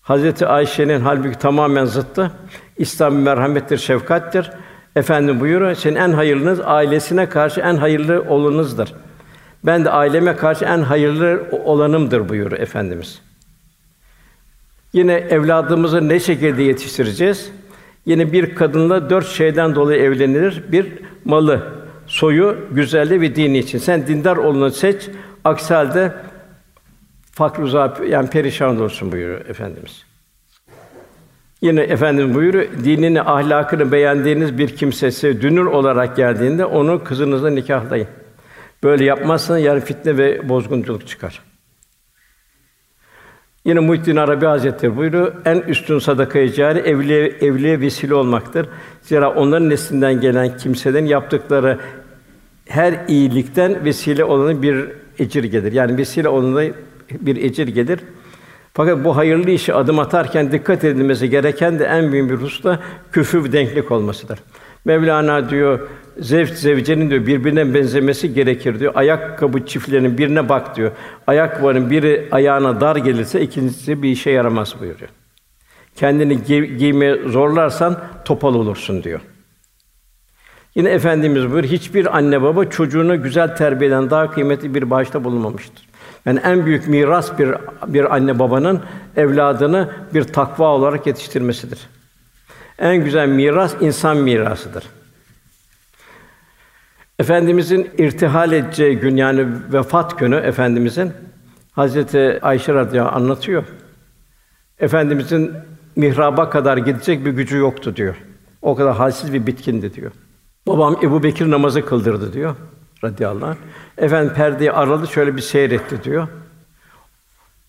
Hazreti Ayşe'nin halbuki tamamen zıttı. İslam merhamettir, şefkattir. Efendim buyuruyor, senin en hayırlınız ailesine karşı en hayırlı olanınızdır. Ben de aileme karşı en hayırlı olanımdır buyuruyor efendimiz. Yine evladımızı ne şekilde yetiştireceğiz? Yine bir kadınla dört şeyden dolayı evlenilir. Bir malı, soyu, güzelliği ve dini için. Sen dindar olanı seç. Aksi halde fakr uzap yani perişan olursun buyuruyor efendimiz. Yine efendim buyuruyor, dinini, ahlakını beğendiğiniz bir kimsesi dünür olarak geldiğinde onu kızınızla nikahlayın. Böyle yapmazsanız yarın fitne ve bozgunculuk çıkar. Yine Muhittin Arabi Hazretleri buyuruyor, en üstün sadaka-i cari evliye, evliye vesile olmaktır. Zira onların neslinden gelen kimselerin yaptıkları her iyilikten vesile olanı bir ecir gelir. Yani vesile olanı bir ecir gelir. Fakat bu hayırlı işi adım atarken dikkat edilmesi gereken de en büyük bir hususta küfür denklik olmasıdır. Mevlana diyor, zevç zevcenin diyor birbirine benzemesi gerekir diyor. Ayakkabı çiftlerinin birine bak diyor. Ayakkabının biri ayağına dar gelirse ikincisi bir işe yaramaz buyuruyor. Kendini giy- giymeye zorlarsan topal olursun diyor. Yine efendimiz buyuruyor, hiçbir anne baba çocuğunu güzel terbiyeden daha kıymetli bir bağışta bulunmamıştır. Yani en büyük miras bir bir anne babanın evladını bir takva olarak yetiştirmesidir. En güzel miras insan mirasıdır. Efendimizin irtihal edeceği gün yani vefat günü Efendimizin Hazreti Ayşe radıyallahu anlatıyor. Efendimizin mihraba kadar gidecek bir gücü yoktu diyor. O kadar halsiz bir bitkindi diyor. Babam Ebu Bekir namazı kıldırdı diyor radıyallahu anh. Efendim perdeyi aradı şöyle bir seyretti diyor.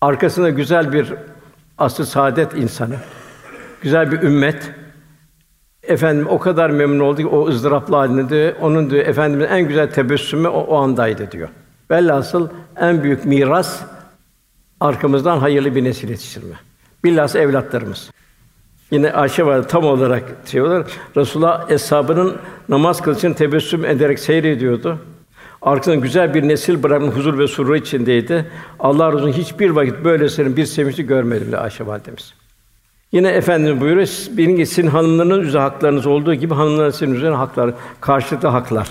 Arkasında güzel bir asıl saadet insanı, güzel bir ümmet. Efendim o kadar memnun oldu ki o ızdıraplı halinde onun diyor efendimiz en güzel tebessümü o, o andaydı diyor. Velhasıl en büyük miras arkamızdan hayırlı bir nesil yetiştirme. Bilhassa evlatlarımız. Yine Ayşe var tam olarak diyorlar. Resulullah eshabının namaz kılışını tebessüm ederek seyrediyordu. Arkasında güzel bir nesil bırakmış huzur ve surur içindeydi. Allah razı hiçbir vakit böylesinin bir sevinci görmedim de Ayşe validemiz. Yine Efendimiz buyuruyor, bilin ki sizin hanımlarınız üzerine haklarınız olduğu gibi hanımların sizin üzerine haklar, karşılıklı haklar.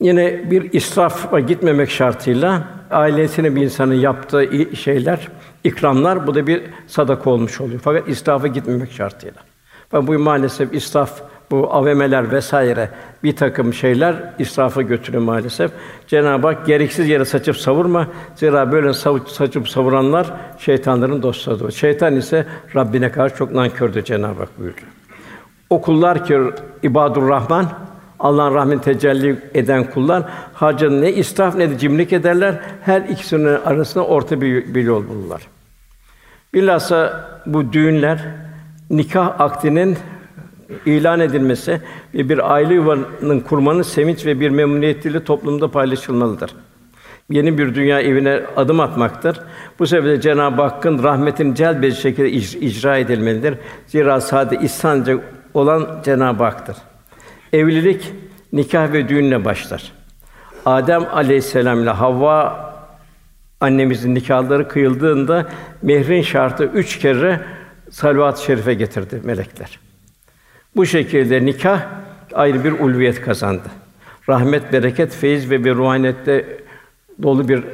Yine bir israfa gitmemek şartıyla ailesine bir insanın yaptığı şeyler, ikramlar bu da bir sadaka olmuş oluyor. Fakat israfa gitmemek şartıyla. Ve bu maalesef israf bu AVM'ler vesaire bir takım şeyler israfa götürüyor maalesef. Cenab-ı Hak gereksiz yere saçıp savurma. Zira böyle saçıp savuranlar şeytanların dostlarıdır. Şeytan ise Rabbine karşı çok nankördür Cenab-ı Hak buyuruyor. O kullar ki ibadur Rahman Allah'ın rahmet tecelli eden kullar harcanın ne israf ne de cimrilik ederler. Her ikisinin arasında orta bir, bir yol bulurlar. Bilhassa bu düğünler nikah akdinin ilan edilmesi ve bir aile yuvanın kurmanın sevinç ve bir memnuniyetiyle toplumda paylaşılmalıdır. Yeni bir dünya evine adım atmaktır. Bu sebeple Cenab-ı Hakk'ın rahmetini celbedici şekilde icra edilmelidir. Zira sade ihsancı olan Cenab-ı Hak'tır. Evlilik nikah ve düğünle başlar. Adem Aleyhisselam ile Havva annemizin nikahları kıyıldığında mehrin şartı üç kere salvat-ı şerife getirdi melekler. Bu şekilde nikah ayrı bir ulviyet kazandı. Rahmet, bereket, feyiz ve bir ruhaniyette dolu bir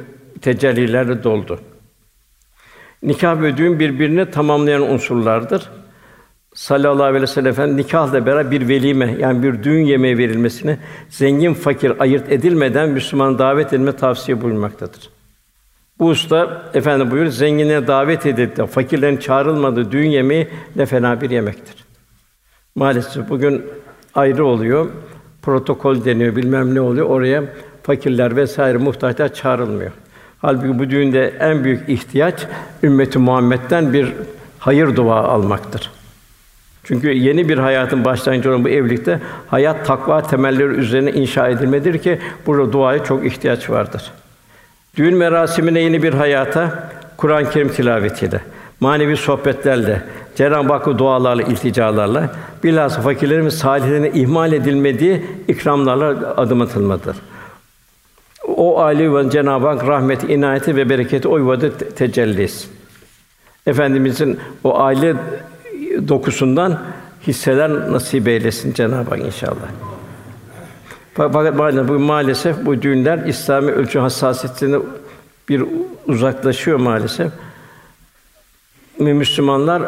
tecellilerle doldu. Nikah ve düğün birbirini tamamlayan unsurlardır. Sallallahu aleyhi ve sellem Efendimiz nikahla beraber bir velime yani bir düğün yemeği verilmesini zengin fakir ayırt edilmeden Müslüman davet edilme tavsiye buyurmaktadır. Bu usta efendi buyuruyor zenginlere davet edilip de fakirlerin çağrılmadığı düğün yemeği ne fena bir yemektir. Maalesef bugün ayrı oluyor. Protokol deniyor, bilmem ne oluyor. Oraya fakirler vesaire muhtaçlar çağrılmıyor. Halbuki bu düğünde en büyük ihtiyaç ümmeti Muhammed'den bir hayır dua almaktır. Çünkü yeni bir hayatın başlangıcı olan bu evlilikte hayat takva temelleri üzerine inşa edilmedir ki burada duaya çok ihtiyaç vardır. Düğün merasimine yeni bir hayata Kur'an-ı Kerim tilavetiyle, manevi sohbetlerle, Cenab-ı Hakk'a dualarla, ilticalarla, bilhassa fakirlerin ve salihlerin ihmal edilmediği ikramlarla adım atılmadır. O aile yuvanın Cenab-ı Hak rahmeti, inayeti ve bereketi o yuvada tecelli etsin. Efendimizin o aile dokusundan hisseler nasip eylesin Cenab-ı Hak inşallah. Fakat bu maalesef bu düğünler İslami ölçü hassasiyetine bir uzaklaşıyor maalesef. Müslümanlar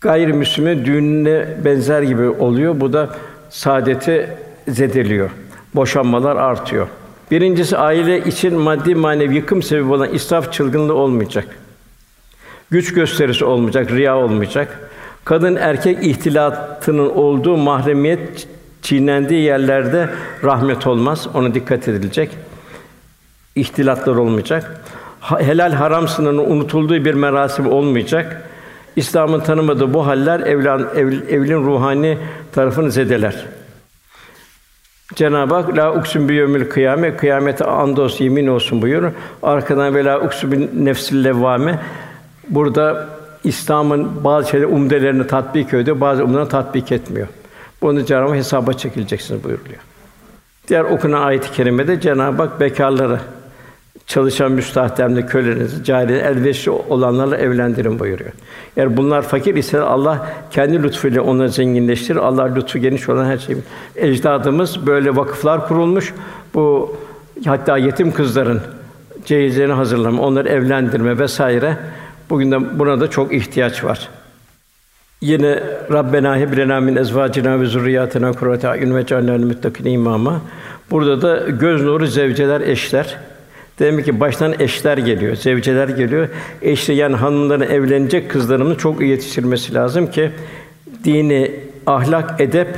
gayrimüslime düğününe benzer gibi oluyor. Bu da saadeti zedeliyor. Boşanmalar artıyor. Birincisi aile için maddi manevi yıkım sebebi olan israf çılgınlığı olmayacak. Güç gösterisi olmayacak, riya olmayacak. Kadın erkek ihtilatının olduğu mahremiyet çiğnendiği yerlerde rahmet olmaz. Ona dikkat edilecek. İhtilatlar olmayacak. Helal haram sınırının unutulduğu bir merasim olmayacak. İslam'ın tanımadığı bu haller evlan, ev, evlin ruhani tarafını zedeler. Cenab-ı Hak la uksun bi yevmil kıyame kıyamete andos yemin olsun buyur. Arkadan ve la uksu bin nefsil levvame. Burada İslam'ın bazı şeyler umdelerini tatbik ediyor, bazı umdelerini tatbik etmiyor. Bunu Cenab-ı hesaba çekileceksiniz buyuruyor. Diğer okunan ayet-i kerimede Cenab-ı Hak bekarları çalışan müstahdemli kölelerinizi cari elverişli olanlarla evlendirin buyuruyor. Eğer bunlar fakir ise Allah kendi lütfuyla onları zenginleştirir. Allah lütfu geniş olan her şey. Ecdadımız böyle vakıflar kurulmuş. Bu hatta yetim kızların cehizlerini hazırlama, onları evlendirme vesaire. Bugün de buna da çok ihtiyaç var. Yine Rabbena heb lena min ezvacina ve zurriyatina kurrate ayun ve cealna muttakin imama. Burada da göz nuru zevceler, eşler. Demek ki baştan eşler geliyor, zevceler geliyor. Eşli yani hanımların evlenecek kızlarımızı çok iyi yetiştirmesi lazım ki dini, ahlak, edep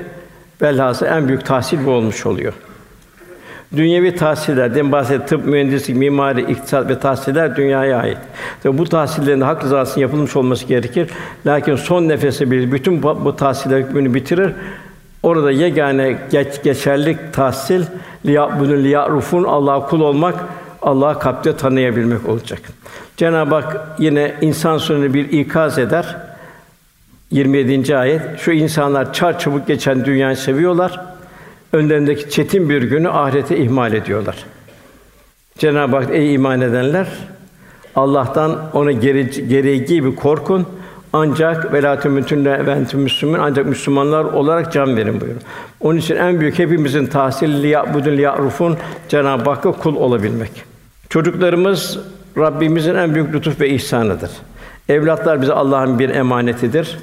velhasıl en büyük tahsil bu olmuş oluyor. Dünyevi tahsiller, demin bahsettiğim tıp, mühendislik, mimari, iktisat ve tahsiller dünyaya ait. Tabi bu tahsillerin hak rızası yapılmış olması gerekir. Lakin son nefese bir bütün bu, bu tahsiller hükmünü bitirir. Orada yegane geç, geçerlik tahsil liyabudun liyarufun Allah kul olmak, Allah'ı kalpte tanıyabilmek olacak. Cenab-ı Hak yine insan sonunu bir ikaz eder. 27. ayet. Şu insanlar çar çabuk geçen dünyayı seviyorlar. Önlerindeki çetin bir günü ahirete ihmal ediyorlar. Cenab-ı Hak ey iman edenler Allah'tan ona gere, gereği gibi korkun. Ancak velatü bütünle ventü Müslüman ancak Müslümanlar olarak can verin buyuruyor. Onun için en büyük hepimizin tahsil liyabudun liyarufun Cenab-ı Hakk'a kul olabilmek. Çocuklarımız Rabbimizin en büyük lütuf ve ihsanıdır. Evlatlar bize Allah'ın bir emanetidir.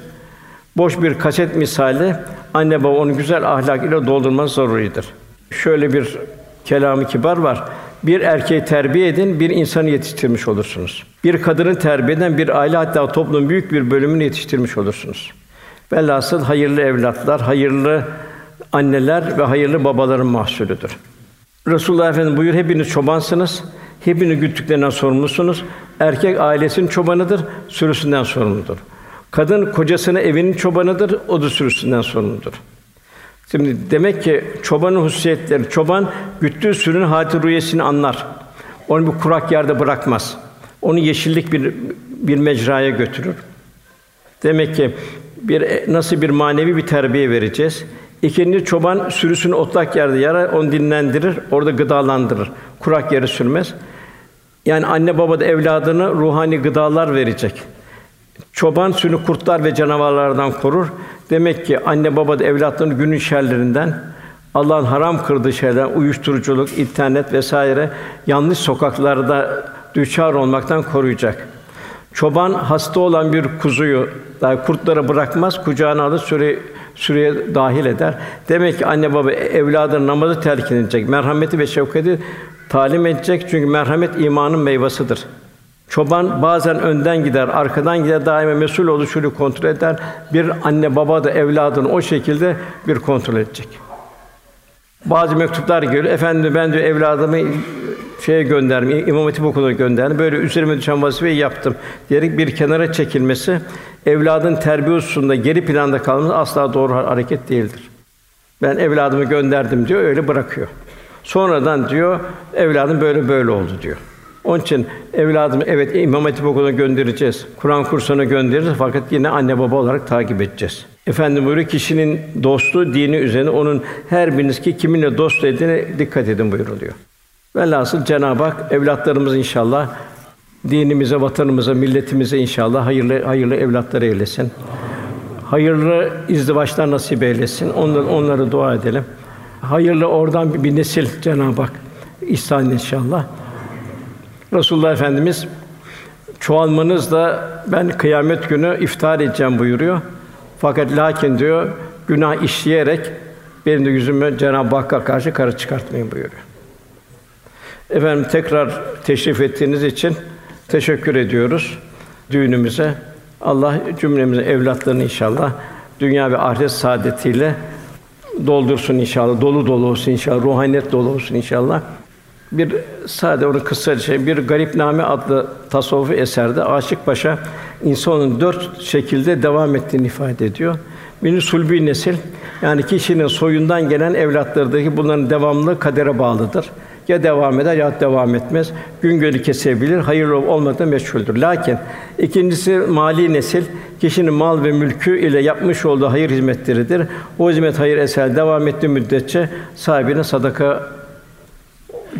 Boş bir kaset misali anne baba onu güzel ahlak ile doldurması zaruridir. Şöyle bir kelamı kibar var. Bir erkeği terbiye edin, bir insanı yetiştirmiş olursunuz. Bir kadını terbiye eden bir aile hatta toplumun büyük bir bölümünü yetiştirmiş olursunuz. Velhasıl hayırlı evlatlar, hayırlı anneler ve hayırlı babaların mahsulüdür. Resulullah Efendimiz buyur hepiniz çobansınız. Hepiniz güttüklerinden sorumlusunuz. Erkek ailesinin çobanıdır, sürüsünden sorumludur. Kadın kocasının evinin çobanıdır, o da sürüsünden sorumludur. Şimdi demek ki çobanın hususiyetleri, çoban güttüğü sürünün hâlâ rüyesini anlar. Onu bir kurak yerde bırakmaz. Onu yeşillik bir bir mecraya götürür. Demek ki bir nasıl bir manevi bir terbiye vereceğiz. İkinci çoban sürüsünü otlak yerde yarar, onu dinlendirir, orada gıdalandırır. Kurak yere sürmez. Yani anne baba da evladına ruhani gıdalar verecek. Çoban sürü kurtlar ve canavarlardan korur. Demek ki anne baba da evlatlarını günün şerlerinden, Allah'ın haram kıldığı şeyler, uyuşturuculuk, internet vesaire yanlış sokaklarda düçar olmaktan koruyacak. Çoban hasta olan bir kuzuyu daha kurtlara bırakmaz, kucağına alır, süre süreye dahil eder. Demek ki anne baba evladının namazı telkin edecek, merhameti ve şefkati talim edecek çünkü merhamet imanın meyvasıdır. Çoban bazen önden gider, arkadan gider, daima mesul oluşunu kontrol eder. Bir anne baba da evladını o şekilde bir kontrol edecek. Bazı mektuplar geliyor. Efendim ben diyor evladımı şeye gönderdim, İmam Hatip Okulu'na gönderdim. Böyle üzerime düşen vazifeyi yaptım diyerek bir kenara çekilmesi evladın terbiye hususunda geri planda kalması asla doğru hareket değildir. Ben evladımı gönderdim diyor, öyle bırakıyor. Sonradan diyor evladım böyle böyle oldu diyor. Onun için evladımı evet İmam Hatip Okulu'na göndereceğiz. Kur'an kursuna göndeririz fakat yine anne baba olarak takip edeceğiz. Efendim buyuruyor kişinin dostu dini üzerine onun her biriniz ki kiminle dost edine dikkat edin buyuruluyor. Velhasıl Cenab-ı Hak evlatlarımız inşallah dinimize, vatanımıza, milletimize inşallah hayırlı hayırlı evlatlar eylesin. Hayırlı izdivaçlar nasip eylesin. Onları, onları dua edelim. Hayırlı oradan bir, bir nesil Cenab-ı Hak ihsan inşallah. Resulullah Efendimiz çoğalmanızla ben kıyamet günü iftar edeceğim buyuruyor. Fakat lakin diyor günah işleyerek benim de yüzümü Cenab-ı Hakk'a karşı kara çıkartmayın buyuruyor. Efendim tekrar teşrif ettiğiniz için teşekkür ediyoruz düğünümüze. Allah cümlemizin evlatlarını inşallah dünya ve ahiret saadetiyle doldursun inşallah. Dolu dolu olsun inşallah. Ruhaniyet dolu olsun inşallah. Bir sade onu kısa şey bir Garipname adlı tasavvufi eserde Aşık Paşa insanın dört şekilde devam ettiğini ifade ediyor. Bir sulbi nesil yani kişinin soyundan gelen evlatlarındaki bunların devamlı kadere bağlıdır. Ya devam eder ya devam etmez. Gün gölü kesebilir, hayırlı olmadan meşguldür. Lakin ikincisi mali nesil kişinin mal ve mülkü ile yapmış olduğu hayır hizmetleridir. O hizmet hayır eser devam ettiği müddetçe sahibine sadaka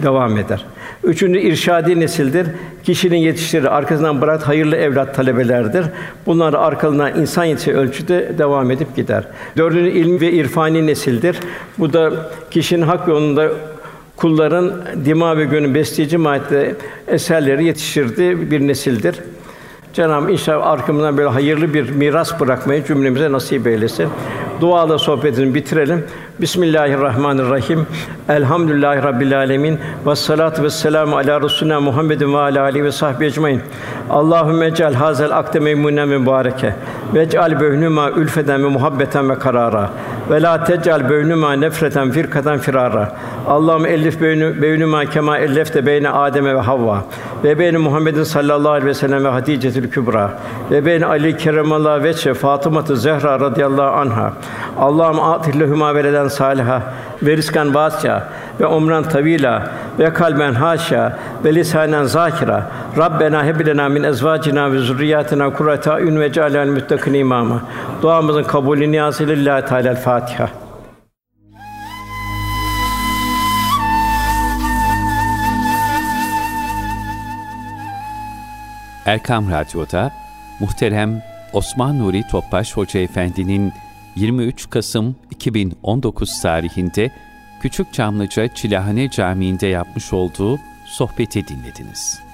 devam eder. Üçüncü irşadi nesildir. Kişinin yetiştirdiği arkasından bırak hayırlı evlat talebelerdir. Bunlar arkalarından insan yetişi ölçüde devam edip gider. Dördüncü ilmi ve irfani nesildir. Bu da kişinin hak yolunda kulların dima ve gönül besleyici mahiyette eserleri yetiştirdiği bir nesildir. Cenab-ı inşallah arkamızdan böyle hayırlı bir miras bırakmayı cümlemize nasip eylesin. Duayla sohbetini bitirelim. Bismillahirrahmanirrahim. Elhamdülillahi Rabbil alemin. Ve salatu ve selamu ala Resulina Muhammedin ve ala alihi ve sahbihi ecmaîn. Allahümme ec'al hazel akde meymunen mübareke. Ve ec'al beynuma ülfeden ve muhabbeten ve karara. Ve la tec'al beynuma nefreten firkaten firara. Allahümme ellif beynu beynuma kema ellefte beyne Adem ve Havva. Ve beyne Muhammedin sallallahu aleyhi ve sellem ve Hatice'tül Kübra. Ve beyne Ali keremallahu veçhe Fatıma Zehra radıyallahu anha. Allah'ım atillehuma veleden saliha ve rizkan vasya ve umran tavila ve kalben haşa ve lisanen zakira. Rabbena heb lena min ezvacina ve zurriyatina kurrata ayun ve cealel muttakin imama. Duamızın kabulü niyazı lillahi teala Fatiha. Erkam Radyo'da muhterem Osman Nuri Topbaş Hoca Efendi'nin 23 Kasım 2019 tarihinde Küçük Çamlıca Çilahane Camii'nde yapmış olduğu sohbeti dinlediniz.